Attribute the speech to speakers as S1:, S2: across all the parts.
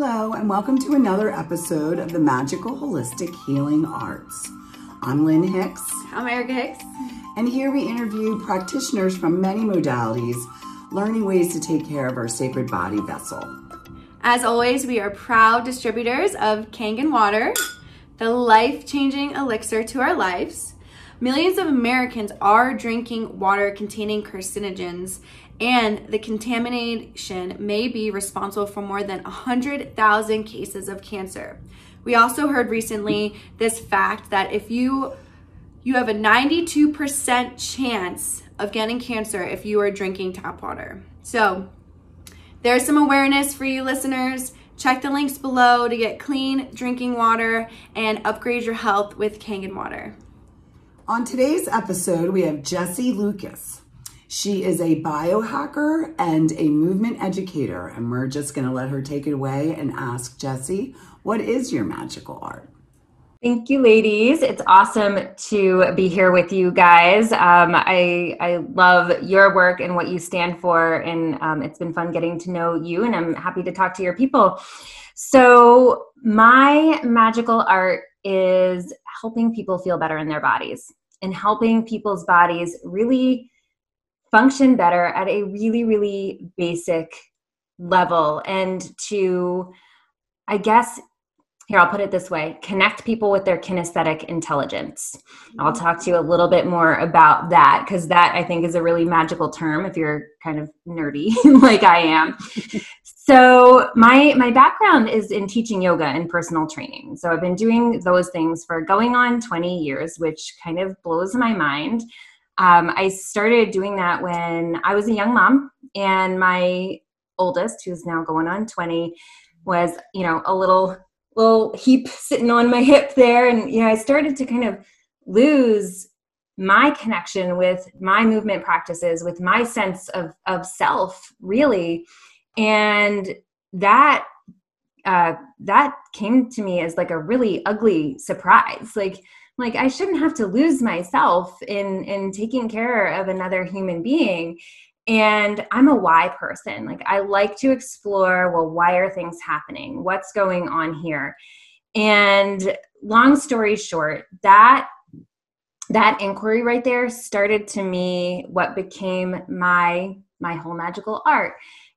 S1: Hello, and welcome to another episode of the Magical Holistic Healing Arts. I'm Lyn Hicks.
S2: I'm Erika Hicks.
S1: And here we interview practitioners from many modalities, learning ways to take care of our sacred body vessel.
S2: As always, we are proud distributors of Kangen Water, the life changing elixir to our lives. Millions of Americans are drinking water containing carcinogens, and the contamination may be responsible for more than 100,000 cases of cancer. We also heard recently this fact that if you you have a 92% chance of getting cancer if you are drinking tap water. So, there's some awareness for you listeners. Check the links below to get clean drinking water and upgrade your health with Kangen water.
S1: On today's episode, we have Jessie Lucas. She is a biohacker and a movement educator, and we're just going to let her take it away and ask Jessie, what is your magical art?
S3: Thank you, ladies. It's awesome to be here with you guys. Um, I I love your work and what you stand for, and um, it's been fun getting to know you. And I'm happy to talk to your people. So, my magical art is helping people feel better in their bodies and helping people's bodies really function better at a really, really basic level and to, I guess, here, I'll put it this way connect people with their kinesthetic intelligence. I'll talk to you a little bit more about that because that I think is a really magical term if you're kind of nerdy like I am. so, my, my background is in teaching yoga and personal training. So, I've been doing those things for going on 20 years, which kind of blows my mind. Um, I started doing that when I was a young mom, and my oldest, who's now going on 20, was, you know, a little little heap sitting on my hip there. And you know i started to kind of lose my connection with my movement practices with my sense of of self really. And that uh, that came to me as like a really ugly surprise. Like like i shouldn't have to lose myself in in taking care of another human being and I'm a why person. Like I like to explore, well, why are things happening? What's going on here? And long story short, that that inquiry right there started to me what became my my whole magical art.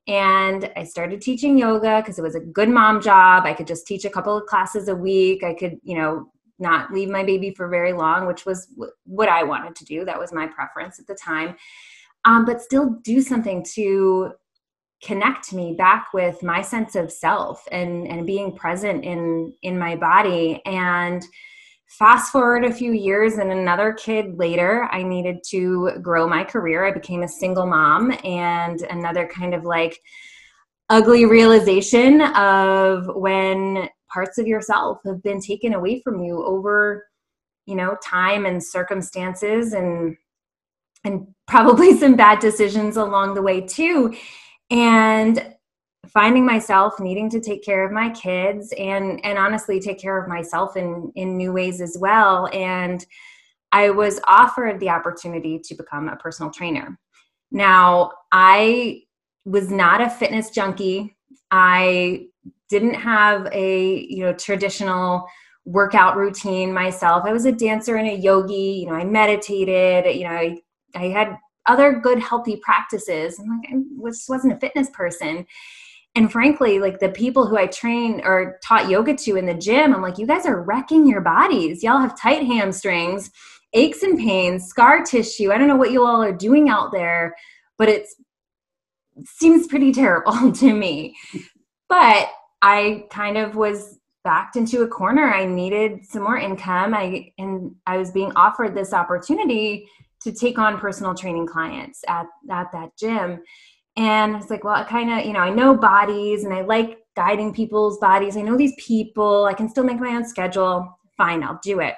S3: And I started teaching yoga because it was a good mom job. I could just teach a couple of classes a week. I could, you know, not leave my baby for very long, which was what I wanted to do. That was my preference at the time. Um, but still do something to connect me back with my sense of self and and being present in in my body. And fast forward a few years and another kid later i needed to grow my career. I became a single mom and another kind of like ugly realization of when parts of yourself have been taken away from you over you know time and circumstances and and probably some bad decisions along the way too. And finding myself needing to take care of my kids and and honestly take care of myself in in new ways as well. And i was offered the opportunity to become a personal trainer. Now i was not a fitness junkie. I didn't have a you know traditional workout routine myself i was a dancer and a yogi you know i meditated you know i I had other good healthy practices. I'm like, I just wasn't a fitness person. And frankly, like the people who I trained or taught yoga to in the gym, I'm like, you guys are wrecking your bodies. Y'all have tight hamstrings, aches and pains, scar tissue. I don't know what you all are doing out there, but it seems pretty terrible to me. But I kind of was backed into a corner. I needed some more income. I and I was being offered this opportunity to take on personal training clients at, at that gym. And it's like, well, I kind of, you know, I know bodies and I like guiding people's bodies. I know these people. I can still make my own schedule. Fine, I'll do it.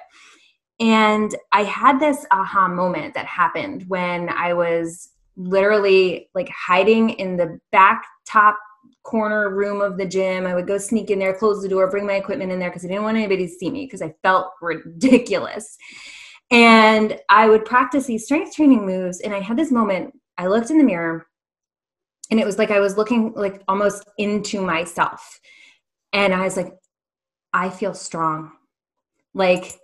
S3: And I had this aha moment that happened when I was literally like hiding in the back top corner room of the gym. I would go sneak in there, close the door, bring my equipment in there because I didn't want anybody to see me because I felt ridiculous. And I would practice these strength training moves. And I had this moment, I looked in the mirror and it was like I was looking like almost into myself. And I was like, I feel strong. Like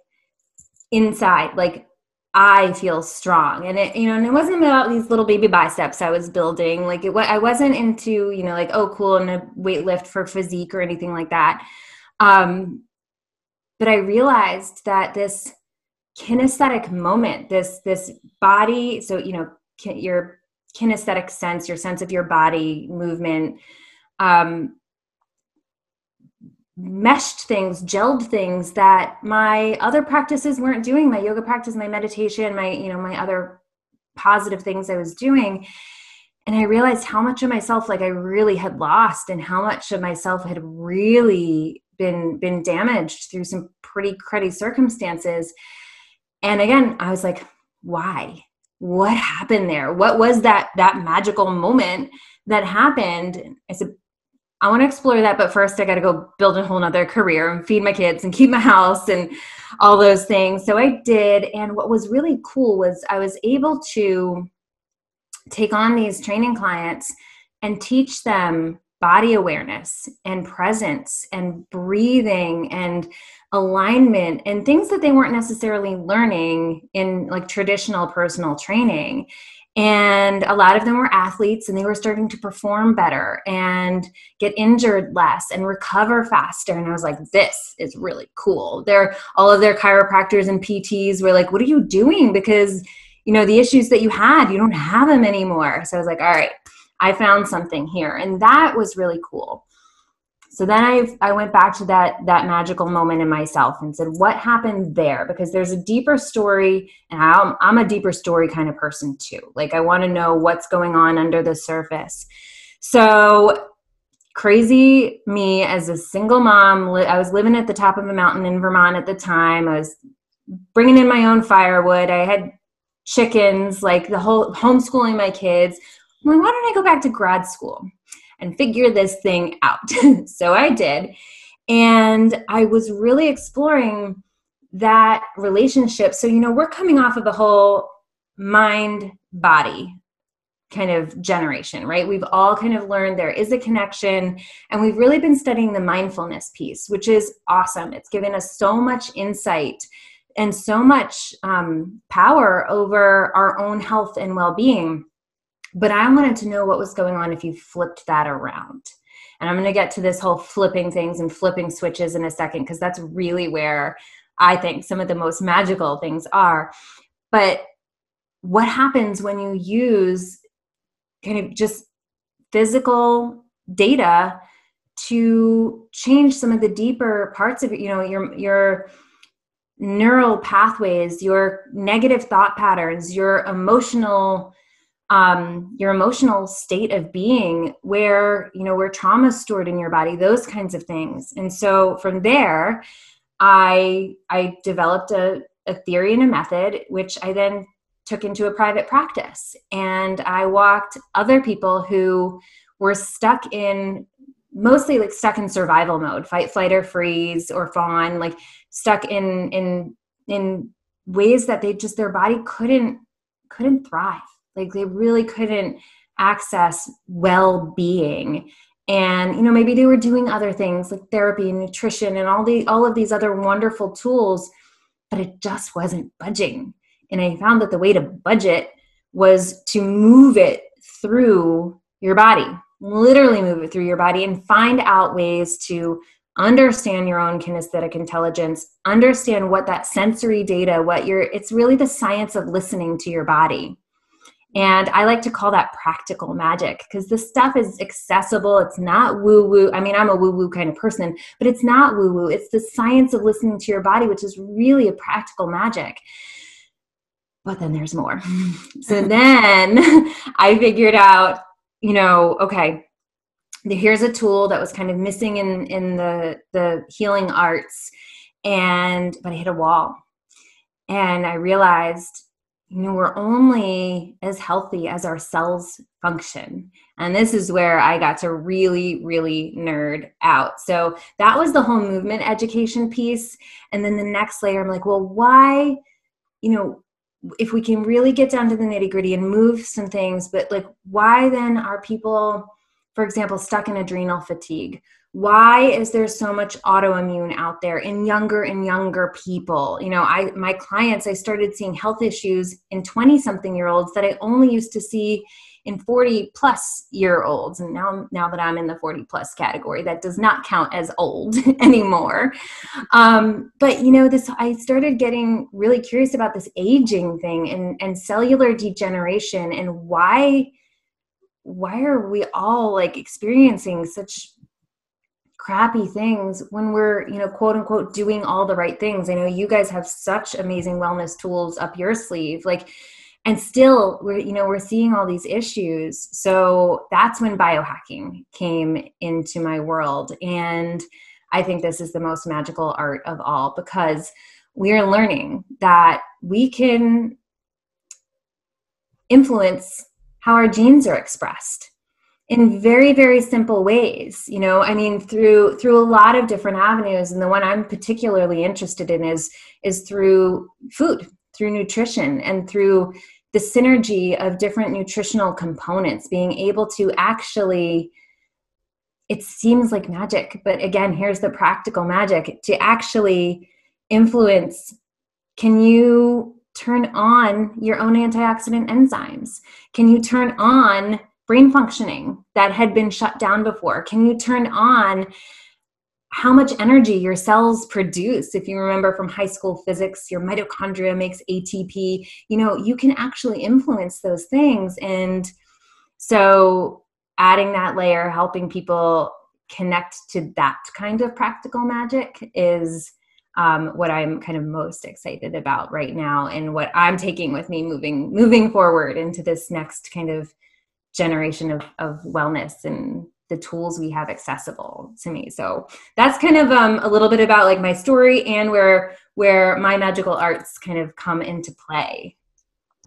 S3: inside, like I feel strong. And it, you know, and it wasn't about these little baby biceps I was building. Like it, I wasn't into, you know, like, oh, cool, and a weight lift for physique or anything like that. Um, but I realized that this kinesthetic moment, this, this body, so, you know, your kinesthetic sense, your sense of your body movement, um, meshed things, gelled things that my other practices weren't doing. My yoga practice, my meditation, my, you know, my other positive things I was doing. And I realized how much of myself like I really had lost and how much of myself had really been been damaged through some pretty cruddy circumstances. And again, I was like, why? What happened there? What was that that magical moment that happened? I said, I want to explore that, but first I got to go build a whole nother career and feed my kids and keep my house and all those things. So I did. And what was really cool was I was able to take on these training clients and teach them body awareness and presence and breathing and alignment and things that they weren't necessarily learning in like traditional personal training and a lot of them were athletes and they were starting to perform better and get injured less and recover faster. And i was like this is really cool. They're all of their chiropractors and pts were like what are you doing? Because you know the issues that you had you don't have them anymore. So i was like all right i found something here. And that was really cool so then I I went back to that that magical moment in myself and said, what happened there? Because there's a deeper story, and I'm I'm a deeper story kind of person too. Like I want to know what's going on under the surface. So crazy me as a single mom. I was living at the top of a mountain in Vermont at the time. I was bringing in my own firewood. I had chickens, like the whole homeschooling my kids. I'm like, why don't I go back to grad school? And figure this thing out. so I did. And I was really exploring that relationship. So, you know, we're coming off of the whole mind body kind of generation, right? We've all kind of learned there is a connection, and we've really been studying the mindfulness piece, which is awesome. It's given us so much insight and so much um, power over our own health and well being. But I wanted to know what was going on if you flipped that around. And I'm going to get to this whole flipping things and flipping switches in a second because that's really where I think some of the most magical things are. But what happens when you use kind of just physical data to change some of the deeper parts of it, you know your your neural pathways your negative thought patterns your emotional um, your emotional state of being where you know where trauma stored in your body those kinds of things. And so from there i i developed a, a theory and a method which i then took into a private practice. And i walked other people who were stuck in mostly like stuck in survival mode fight flight or freeze or fawn like stuck in in in ways that they just their body couldn't couldn't thrive like they really couldn't access well-being. And you know maybe they were doing other things like therapy and nutrition and all the all of these other wonderful tools but it just wasn't budging. And i found that the way to budget was to move it through your body literally move it through your body and find out ways to understand your own kinesthetic intelligence understand what that sensory data what your it's really the science of listening to your body and I like to call that practical magic because this stuff is accessible. It's not woo woo. I mean, I'm a woo woo kind of person, but it's not woo woo. It's the science of listening to your body, which is really a practical magic. But then there's more. so then I figured out, you know, okay, here's a tool that was kind of missing in in the the healing arts and but I hit a wall. And I realized you know we're only as healthy as our cells function. And this is where i got to really really nerd out. So that was the whole movement education piece. And then the next layer i'm like well why you know if we can really get down to the nitty gritty and move some things but like why then are people for example stuck in adrenal fatigue why is there so much autoimmune out there in younger and younger people? You know i my clients i started seeing health issues in 20 something year olds that i only used to see in 40 plus year olds and now now that i'm in the 40 plus category that does not count as old anymore. Um, but you know this i started getting really curious about this aging thing and and cellular degeneration and why why are we all like experiencing such crappy things when we're you know quote unquote doing all the right things. I know you guys have such amazing wellness tools up your sleeve like and still we're you know we're seeing all these issues. So that's when biohacking came into my world. And i think this is the most magical art of all because we're learning that we can influence how our genes are expressed in very very simple ways you know? I mean through through a lot of different avenues and the one i'm particularly interested in is is through food through nutrition and through the synergy of different nutritional components being able to actually it seems like magic but again here's the practical magic. To actually influence can you turn on your own antioxidant enzymes? Can you turn on brain functioning that had been shut down before? Can you turn on how much energy your cells produce? If you remember from high school physics, your mitochondria makes ATP. You know, you can actually influence those things. And so, adding that layer, helping people connect to that kind of practical magic is um, what I'm kind of most excited about right now, and what I'm taking with me moving moving forward into this next kind of generation of, of wellness and the tools we have accessible to me. So that's kind of um, a little bit about like my story and where where my magical arts kind of come into play.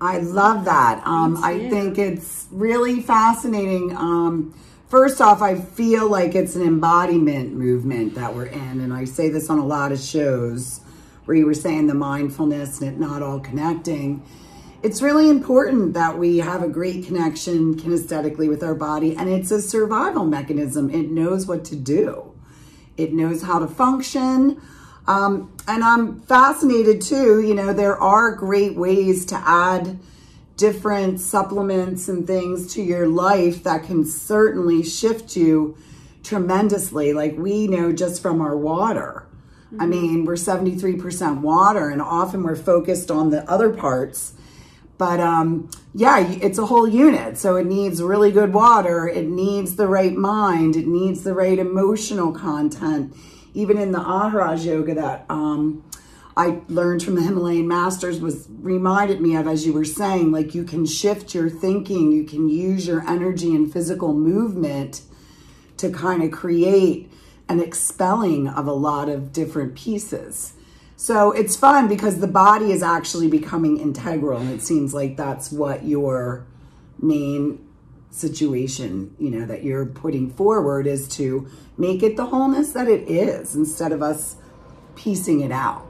S1: I love that. Um, i think it's really fascinating. Um, first off i feel like it's an embodiment movement that we're in and i say this on a lot of shows where you were saying the mindfulness and it not all connecting it's really important that we have a great connection kinesthetically with our body and it's a survival mechanism. It knows what to do. It knows how to function. Um, and I'm fascinated too, you know, there are great ways to add different supplements and things to your life that can certainly shift you tremendously. Like we know just from our water. Mm -hmm. I mm-hmm. mean, we're 73% water and often we're focused on the other parts but um, yeah, it's a whole unit. So it needs really good water. It needs the right mind. It needs the right emotional content. Even in the Ahraj yoga that um, I learned from the Himalayan masters was reminded me of, as you were saying, like you can shift your thinking. You can use your energy and physical movement to kind of create an expelling of a lot of different pieces. So it's fun because the body is actually becoming integral and it seems like that's what your main situation, you know, that you're putting forward is to make it the wholeness that it is instead of us piecing it out.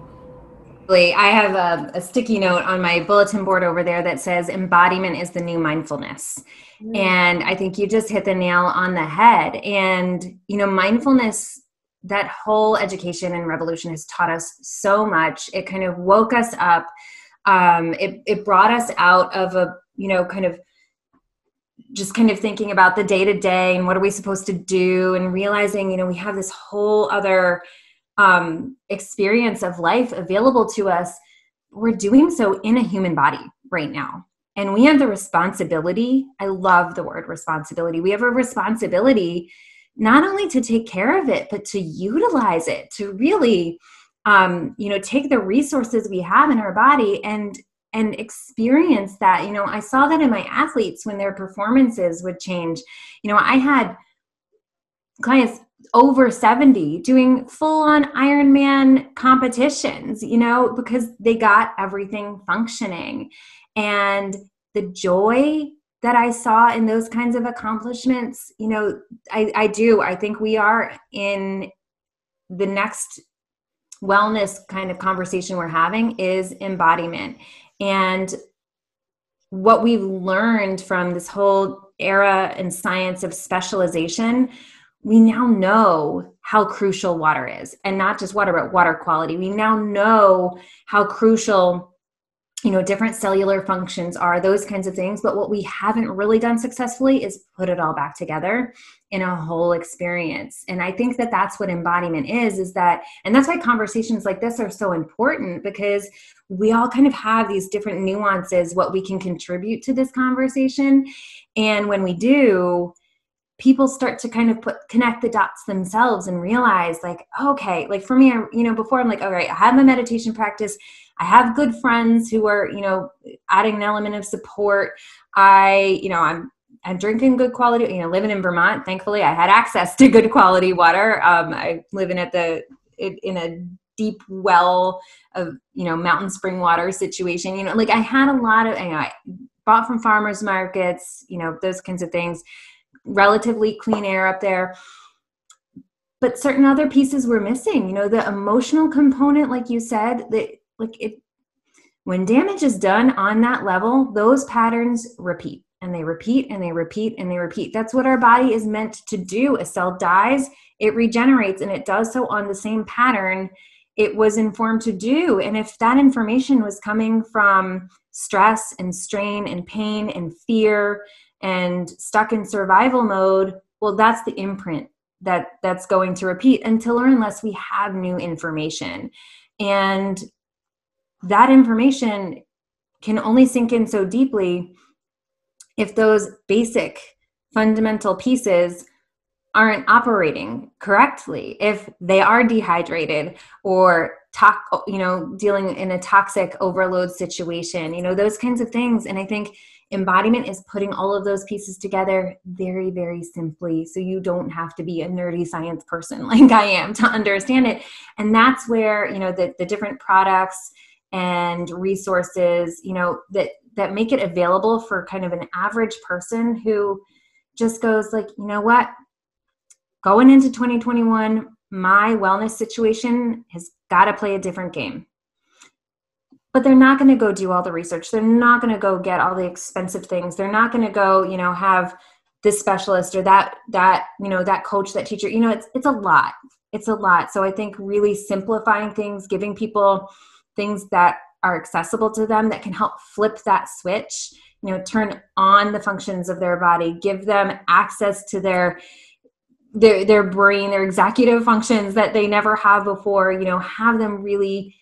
S3: I have a, a, sticky note on my bulletin board over there that says embodiment is the new mindfulness. Mm. And I think you just hit the nail on the head. And, you know, mindfulness that whole education and revolution has taught us so much. It kind of woke us up. Um, it, it brought us out of a, you know, kind of just kind of thinking about the day to day and what are we supposed to do and realizing, you know, we have this whole other um, experience of life available to us. We're doing so in a human body right now. And we have the responsibility. I love the word responsibility. We have a responsibility not only to take care of it, but to utilize it, to really, um, you know, take the resources we have in our body and and experience that. You know, I saw that in my athletes when their performances would change. You know, I had clients over 70 doing full on Ironman competitions, you know, because they got everything functioning. And the joy that I saw in those kinds of accomplishments, you know, I, I do. I think we are in the next wellness kind of conversation we're having is embodiment. And what we've learned from this whole era and science of specialization, we now know how crucial water is and not just water but water quality we now know how crucial you know different cellular functions are those kinds of things. But what we haven't really done successfully is put it all back together in a whole experience. And i think that that's what embodiment is is that and that's why conversations like this are so important because we all kind of have these different nuances what we can contribute to this conversation. And when we do people start to kind of put connect the dots themselves and realize like okay like for me you know before i'm like all right i have my meditation practice I have good friends who are, you know, adding an element of support. I, you know, I'm I'm drinking good quality, you know, living in Vermont. Thankfully, I had access to good quality water. Um, I living at the in a deep well of you know mountain spring water situation. You know, like I had a lot of, you know, I bought from farmers markets. You know, those kinds of things. Relatively clean air up there but certain other pieces were missing you know the emotional component like you said that like it when damage is done on that level those patterns repeat and they repeat and they repeat and they repeat. That's what our body is meant to do. A cell dies it regenerates and it does so on the same pattern it was informed to do. And if that information was coming from stress and strain and pain and fear and stuck in survival mode well that's the imprint that that's going to repeat until or unless we have new information. And that information can only sink in so deeply if those basic fundamental pieces aren't operating correctly if they are dehydrated or to- you know dealing in a toxic overload situation you know those kinds of things. And i think embodiment is putting all of those pieces together very very simply. So you don't have to be a nerdy science person like i am to understand it. And that's where you know the, the different products and resources you know that that make it available for kind of an average person who just goes like you know what? Going into 2021 my wellness situation has got to play a different game. But they're not going to go do all the research. They're not going to go get all the expensive things. They're not going to go you know have this specialist or that that you know that coach that teacher. You know it's it's a lot. It's a lot. So i think really simplifying things giving people things that are accessible to them that can help flip that switch you know turn on the functions of their body give them access to their their their brain their executive functions that they never have before you know have them really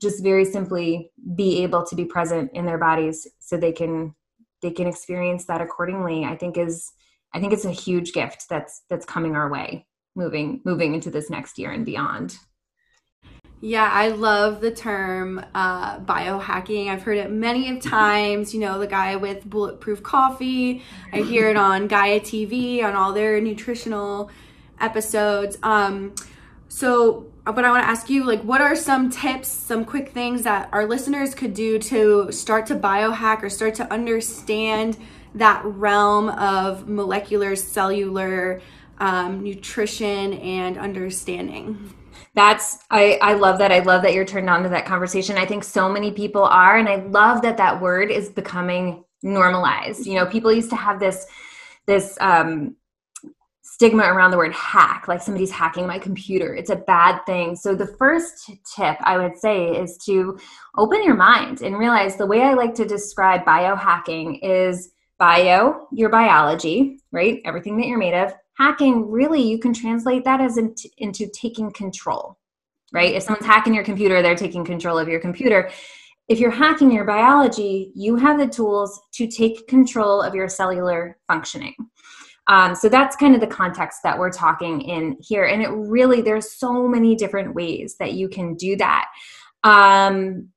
S3: just very simply be able to be present in their bodies so they can they can experience that accordingly i think is i think it's a huge gift that's that's coming our way moving moving into this next year and beyond
S2: yeah, I love the term uh, biohacking. I've heard it many of times. You know, the guy with bulletproof coffee. I hear it on Gaia TV on all their nutritional episodes. Um, so, but I want to ask you, like, what are some tips, some quick things that our listeners could do to start to biohack or start to understand that realm of molecular, cellular um, nutrition and understanding?
S3: That's I, I love that. I love that you're turned on to that conversation. I think so many people are and i love that that word is becoming normalized. You know people used to have this this um, stigma around the word hack like somebody's hacking my computer. It's a bad thing. So the first tip i would say is to open your mind and realize the way i like to describe biohacking is bio your biology right? Everything that you're made of hacking really you can translate that as into, into taking control right? If someone's hacking your computer they're taking control of your computer. If you're hacking your biology you have the tools to take control of your cellular functioning. Um, so that's kind of the context that we're talking in here. And it really there's so many different ways that you can do that. Um,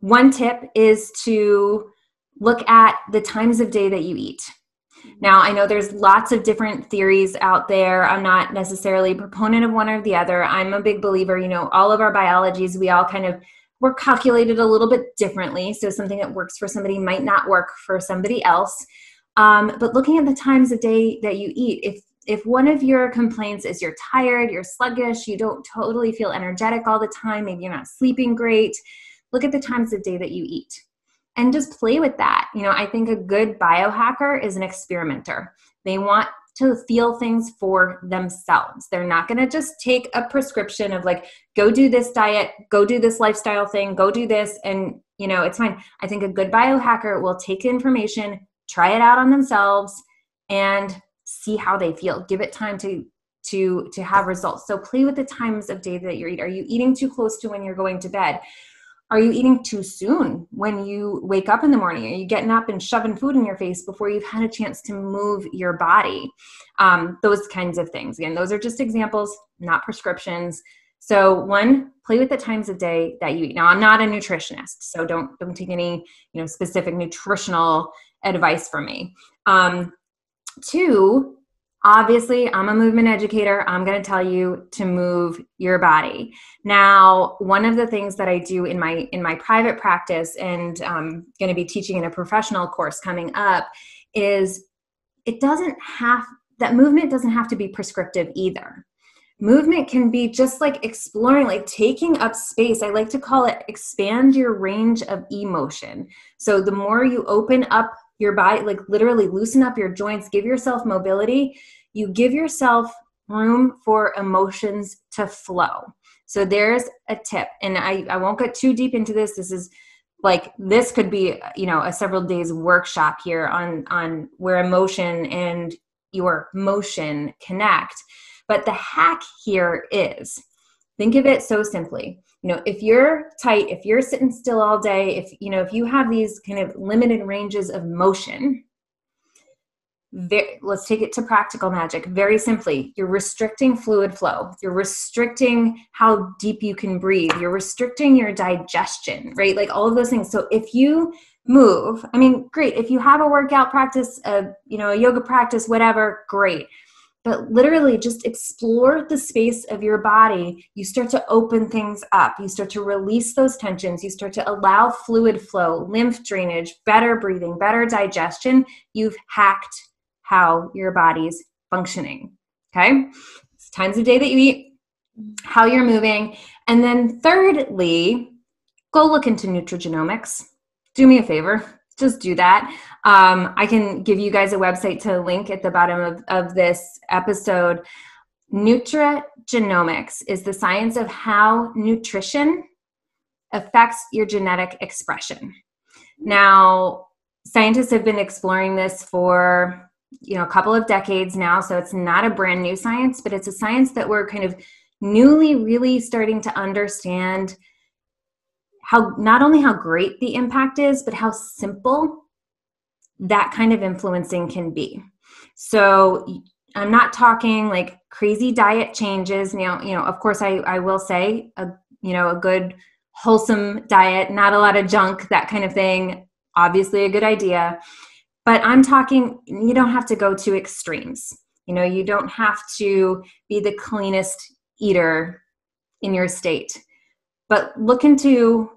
S3: one tip is to look at the times of day that you eat now, I know there's lots of different theories out there. I'm not necessarily a proponent of one or the other. I'm a big believer, you know, all of our biologies, we all kind of we're calculated a little bit differently. So something that works for somebody might not work for somebody else. Um, but looking at the times of day that you eat, if if one of your complaints is you're tired, you're sluggish, you don't totally feel energetic all the time, maybe you're not sleeping great, look at the times of day that you eat and just play with that. You know, I think a good biohacker is an experimenter. They want to feel things for themselves. They're not going to just take a prescription of like, go do this diet, go do this lifestyle thing, go do this, and you know, it's fine. I think a good biohacker will take information, try it out on themselves, and see how they feel. Give it time to to to have results. So play with the times of day that you're eating. Are you eating too close to when you're going to bed? Are you eating too soon when you wake up in the morning? Are you getting up and shoving food in your face before you've had a chance to move your body? Um, those kinds of things. Again, those are just examples, not prescriptions. So one, play with the times of day that you eat. Now, I'm not a nutritionist, so don't don't take any you know specific nutritional advice from me. Um, two, obviously i'm a movement educator. I'm going to tell you to move your body. Now one of the things that i do in my in my private practice and i'm um, going to be teaching in a professional course coming up is it doesn't have that movement doesn't have to be prescriptive either. Movement can be just like exploring like taking up space. I like to call it expand your range of emotion. So the more you open up your body like literally loosen up your joints give yourself mobility you give yourself room for emotions to flow. So there's a tip, and I, I won't get too deep into this. This is like this could be you know a several days workshop here on on where emotion and your motion connect. But the hack here is think of it so simply. You know, if you're tight, if you're sitting still all day, if you know, if you have these kind of limited ranges of motion, very, let's take it to practical magic very simply. You're restricting fluid flow. You're restricting how deep you can breathe. You're restricting your digestion right? Like all of those things. So if you move i mean great. If you have a workout practice a you know a yoga practice whatever great. But literally just explore the space of your body. You start to open things up. You start to release those tensions. You start to allow fluid flow lymph drainage better breathing better digestion. You've hacked how your body's functioning. Okay. It's times of day that you eat, how you're moving. And then thirdly, go look into nutrigenomics. Do me a favor, just do that. Um, I can give you guys a website to link at the bottom of, of this episode. Nutrigenomics is the science of how nutrition affects your genetic expression. Now, scientists have been exploring this for you know a couple of decades now so it's not a brand new science but it's a science that we're kind of newly really starting to understand how not only how great the impact is but how simple that kind of influencing can be. So i'm not talking like crazy diet changes. Now you know of course i i will say a you know a good wholesome diet not a lot of junk that kind of thing obviously a good idea but I'm talking, you don't have to go to extremes. You know, you don't have to be the cleanest eater in your state. But look into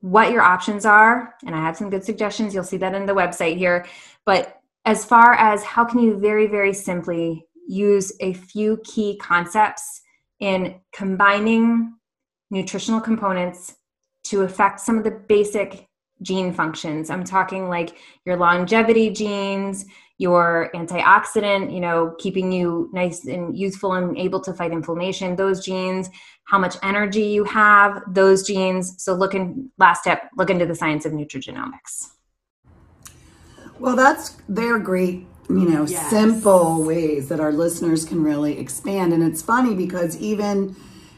S3: what your options are. And I have some good suggestions. You'll see that in the website here. But as far as how can you very, very simply use a few key concepts in combining nutritional components to affect some of the basic gene functions. I'm talking like your longevity genes, your antioxidant, you know, keeping you nice and youthful and able to fight inflammation, those genes, how much energy you have, those genes. So look in last step, look into the science of nutrigenomics.
S1: Well, that's they're great, you know, yes. simple ways that our listeners can really expand. And it's funny because even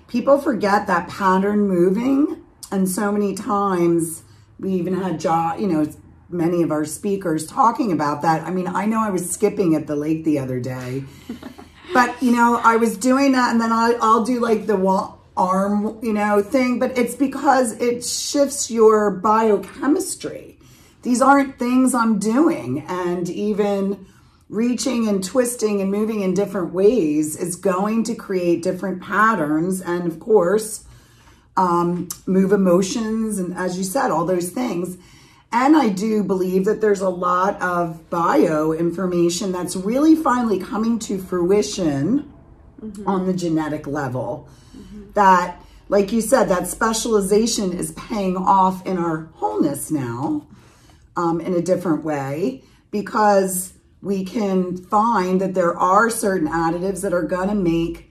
S1: people forget that pattern moving and so many times we even had jaw, you know, many of our speakers talking about that. I mean, I know I was skipping at the lake the other day, but you know, I was doing that and then I, I'll do like the wall, arm, you know, thing, but it's because it shifts your biochemistry. These aren't things I'm doing. And even reaching and twisting and moving in different ways is going to create different patterns. And of course, um, move emotions, and as you said, all those things. And I do believe that there's a lot of bio information that's really finally coming to fruition mm-hmm. on the genetic level. Mm-hmm. That, like you said, that specialization is paying off in our wholeness now um, in a different way because we can find that there are certain additives that are going to make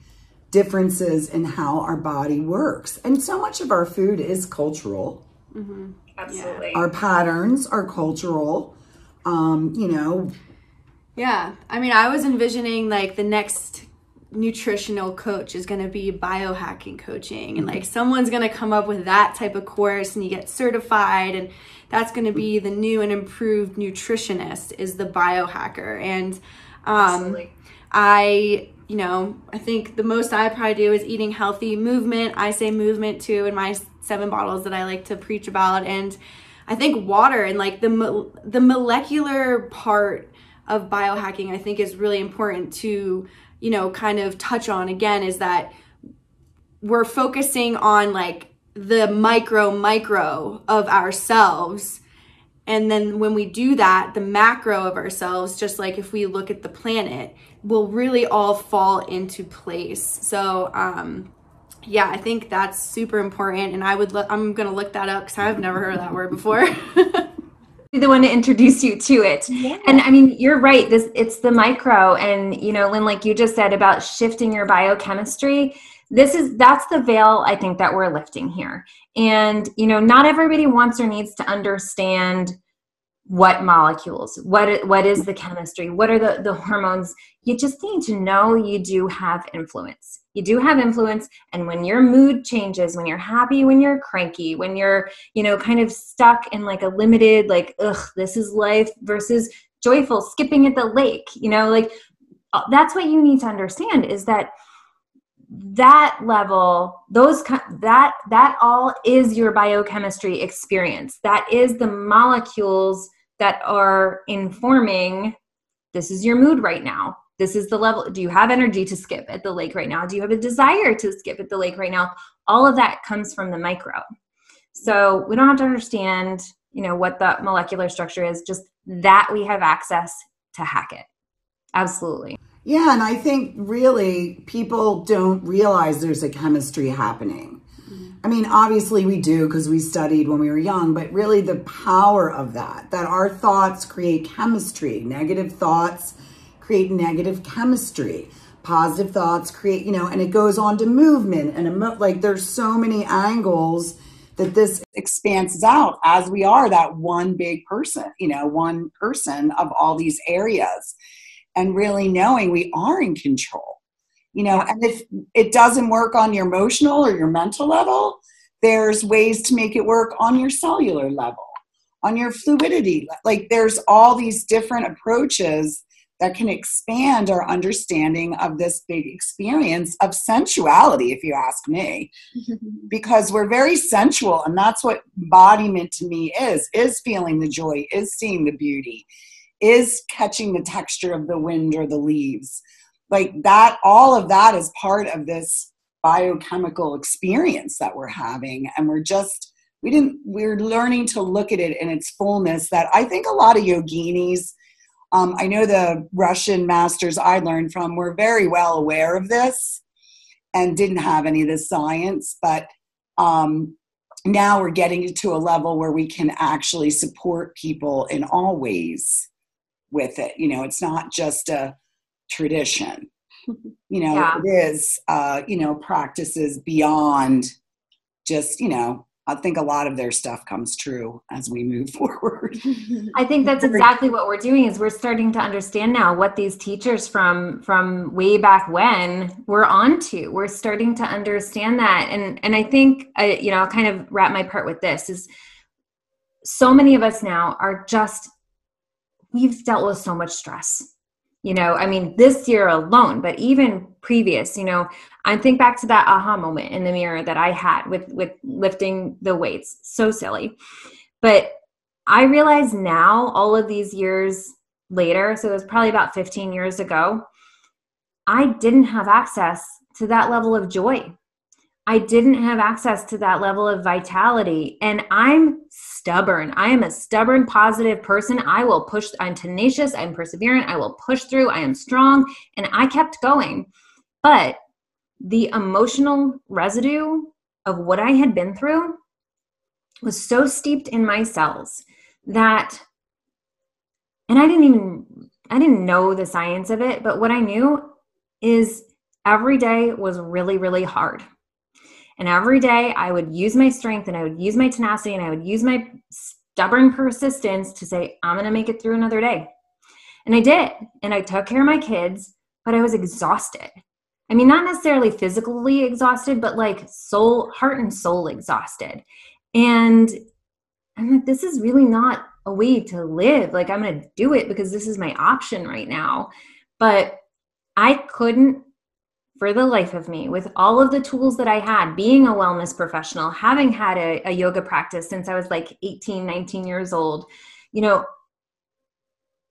S1: differences in how our body works. And so much of our food is cultural.
S3: Mm-hmm. Absolutely.
S1: Our patterns are cultural. Um, you know.
S2: Yeah. I mean, I was envisioning like the next nutritional coach is going to be biohacking coaching and like someone's going to come up with that type of course and you get certified and that's going to be the new and improved nutritionist is the biohacker and um, i you know i think the most i probably do is eating healthy movement i say movement too in my seven bottles that i like to preach about and i think water and like the the molecular part of biohacking i think is really important to you know, kind of touch on again is that we're focusing on like the micro micro of ourselves. And then when we do that, the macro of ourselves, just like if we look at the planet, will really all fall into place. So, um, yeah, I think that's super important. And I would, look, I'm going to look that up because I've never heard that word before.
S3: Be the one to introduce you to it. Yeah. And I mean, you're right. This it's the micro, and you know, Lyn, like you just said about shifting your biochemistry. This is that's the veil I think that we're lifting here. And you know, not everybody wants or needs to understand what molecules what what is the chemistry what are the the hormones? You just need to know you do have influence. You do have influence and when your mood changes when you're happy when you're cranky when you're you know kind of stuck in like a limited like ugh this is life versus joyful skipping at the lake you know like uh, that's what you need to understand is that that level those that that all is your biochemistry experience. That is the molecules that are informing this is your mood right now. This is the level. Do you have energy to skip at the lake right now? Do you have a desire to skip at the lake right now? All of that comes from the micro. So we don't have to understand, you know, what the molecular structure is, just that we have access to hack it. Absolutely.
S1: Yeah, and I think really people don't realize there's a chemistry happening. I mean, obviously we do because we studied when we were young, but really the power of that, that our thoughts create chemistry. Negative thoughts create negative chemistry. Positive thoughts create, you know, and it goes on to movement and emo- like there's so many angles that this expands out as we are that one big person, you know, one person of all these areas. And really knowing we are in control you know and if it doesn't work on your emotional or your mental level there's ways to make it work on your cellular level on your fluidity like there's all these different approaches that can expand our understanding of this big experience of sensuality if you ask me because we're very sensual and that's what embodiment to me is is feeling the joy is seeing the beauty is catching the texture of the wind or the leaves like that all of that is part of this biochemical experience that we're having. And we're just we didn't we're learning to look at it in its fullness that i think a lot of yoginis um, i know the russian masters i learned from were very well aware of this and didn't have any of the science but um, now we're getting to a level where we can actually support people in all ways with it. You know it's not just a tradition. You know, yeah. it is, uh, you know, practices beyond just, you know, I think a lot of their stuff comes true as we move forward.
S3: I think that's exactly what we're doing is we're starting to understand now what these teachers from from way back when were onto. We're starting to understand that and and I think I you know, I'll kind of wrap my part with this is so many of us now are just we've dealt with so much stress you know i mean this year alone but even previous you know i think back to that aha moment in the mirror that i had with with lifting the weights. So silly. But i realize now all of these years later so it was probably about 15 years ago i didn't have access to that level of joy I didn't have access to that level of vitality. And I'm stubborn. I am a stubborn, positive person. I will push, I'm tenacious, I'm perseverant, I will push through, I am strong. And I kept going. But the emotional residue of what I had been through was so steeped in my cells that, and I didn't even I didn't know the science of it, but what I knew is every day was really, really hard. And every day I would use my strength and I would use my tenacity and I would use my stubborn persistence to say, I'm going to make it through another day. And I did. And I took care of my kids, but I was exhausted. I mean, not necessarily physically exhausted, but like soul, heart and soul exhausted. And I'm like, this is really not a way to live. Like, I'm going to do it because this is my option right now. But I couldn't, for the life of me, with all of the tools that I had, being a wellness professional, having had a, a yoga practice since I was like 18, 19 years old, you know,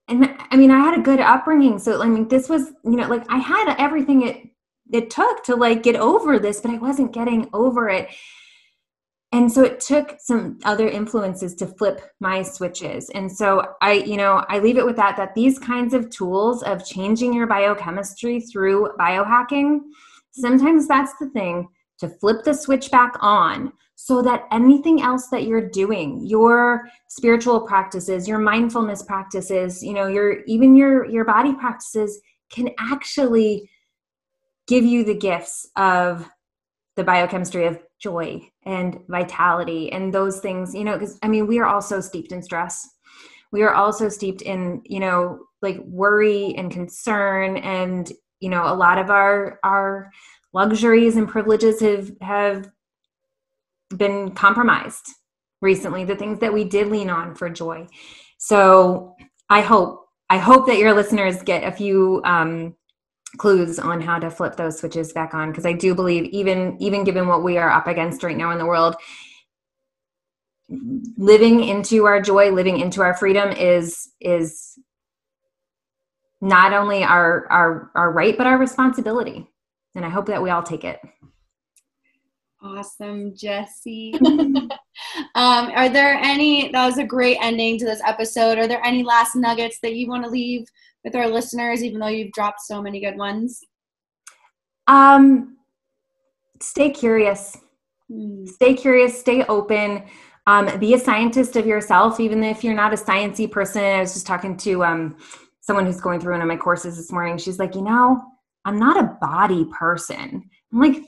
S3: and I mean, I had a good upbringing. So, I mean, this was, you know, like I had everything it it took to like get over this, but I wasn't getting over it and so it took some other influences to flip my switches. And so i you know i leave it with that that these kinds of tools of changing your biochemistry through biohacking sometimes that's the thing to flip the switch back on so that anything else that you're doing your spiritual practices your mindfulness practices you know your even your your body practices can actually give you the gifts of the biochemistry of joy and vitality and those things you know because i mean we are also steeped in stress. We are also steeped in you know like worry and concern and you know a lot of our our luxuries and privileges have have been compromised recently the things that we did lean on for joy. So i hope i hope that your listeners get a few um, clues on how to flip those switches back on. Because i do believe even even given what we are up against right now in the world living into our joy living into our freedom is is not only our our our right but our responsibility. And i hope that we all take it.
S2: Awesome Jessie. Um, are there any that was a great ending to this episode. Are there any last nuggets that you want to leave with our listeners, even though you've dropped so many good ones?
S3: Um, stay curious. Hmm. Stay curious. Stay open. Um, be a scientist of yourself, even if you're not a sciencey person. I was just talking to um, someone who's going through one of my courses this morning. She's like, you know, I'm not a body person. I'm like,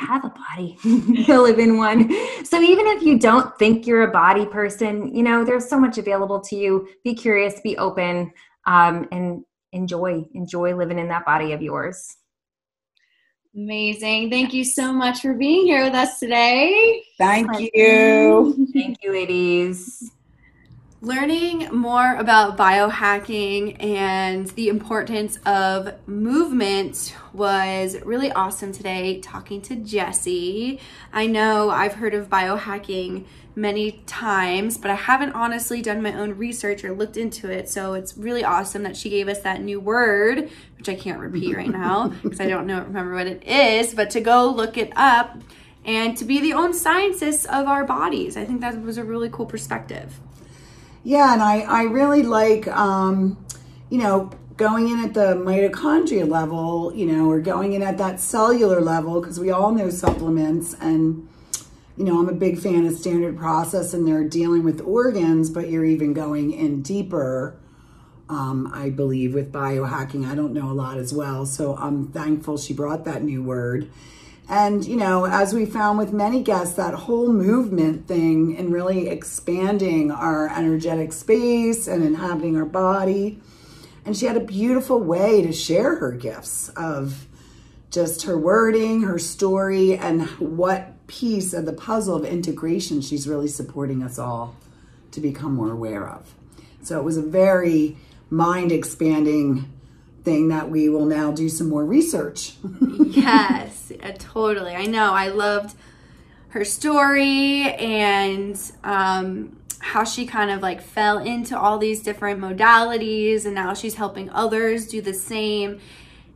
S3: have a body to live in one. So even if you don't think you're a body person, you know, there's so much available to you. Be curious, be open, um, and enjoy, enjoy living in that body of yours.
S2: Amazing. Thank you so much for being here with us today.
S1: Thank you.
S3: Thank you, ladies.
S2: Learning more about biohacking and the importance of movement was really awesome today talking to Jessie. I know I've heard of biohacking many times, but I haven't honestly done my own research or looked into it. So it's really awesome that she gave us that new word, which I can't repeat right now because I don't know remember what it is, but to go look it up and to be the own scientists of our bodies. I think that was a really cool perspective.
S1: Yeah, and I, I really like, um, you know, going in at the mitochondria level, you know, or going in at that cellular level, because we all know supplements. And, you know, I'm a big fan of standard process and they're dealing with organs, but you're even going in deeper, um, I believe, with biohacking. I don't know a lot as well. So I'm thankful she brought that new word. And, you know, as we found with many guests, that whole movement thing and really expanding our energetic space and inhabiting our body. And she had a beautiful way to share her gifts of just her wording, her story, and what piece of the puzzle of integration she's really supporting us all to become more aware of. So it was a very mind expanding thing that we will now do some more research.
S2: yes, uh, totally. I know. I loved her story and um, how she kind of like fell into all these different modalities and now she's helping others do the same.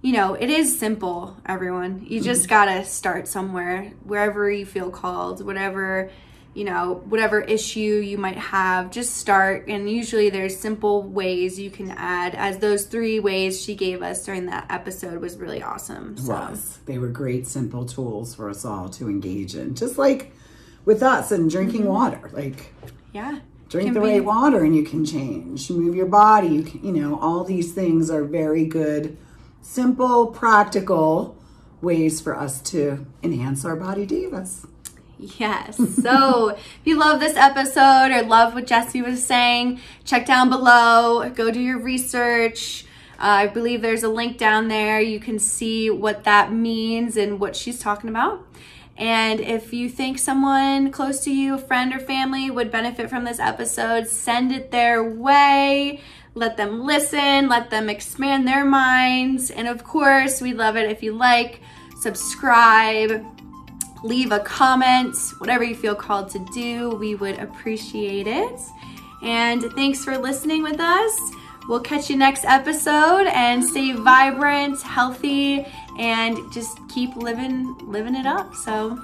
S2: You know, it is simple, everyone. You just mm-hmm. got to start somewhere, wherever you feel called, whatever you know, whatever issue you might have, just start. And usually there's simple ways you can add, as those three ways she gave us during that episode was really awesome.
S1: So. Was. They were great, simple tools for us all to engage in, just like with us and drinking mm-hmm. water. Like,
S2: yeah.
S1: drink the right water and you can change. Move your body. You, can, you know, all these things are very good, simple, practical ways for us to enhance our body divas.
S2: Yes. So if you love this episode or love what Jessie was saying, check down below, go do your research. Uh, I believe there's a link down there. You can see what that means and what she's talking about. And if you think someone close to you, a friend or family, would benefit from this episode, send it their way. Let them listen, let them expand their minds. And of course, we'd love it if you like, subscribe, leave a comment, whatever you feel called to do. We would appreciate it. And thanks for listening with us. We'll catch you next episode and stay vibrant, healthy, and just keep living living it up. So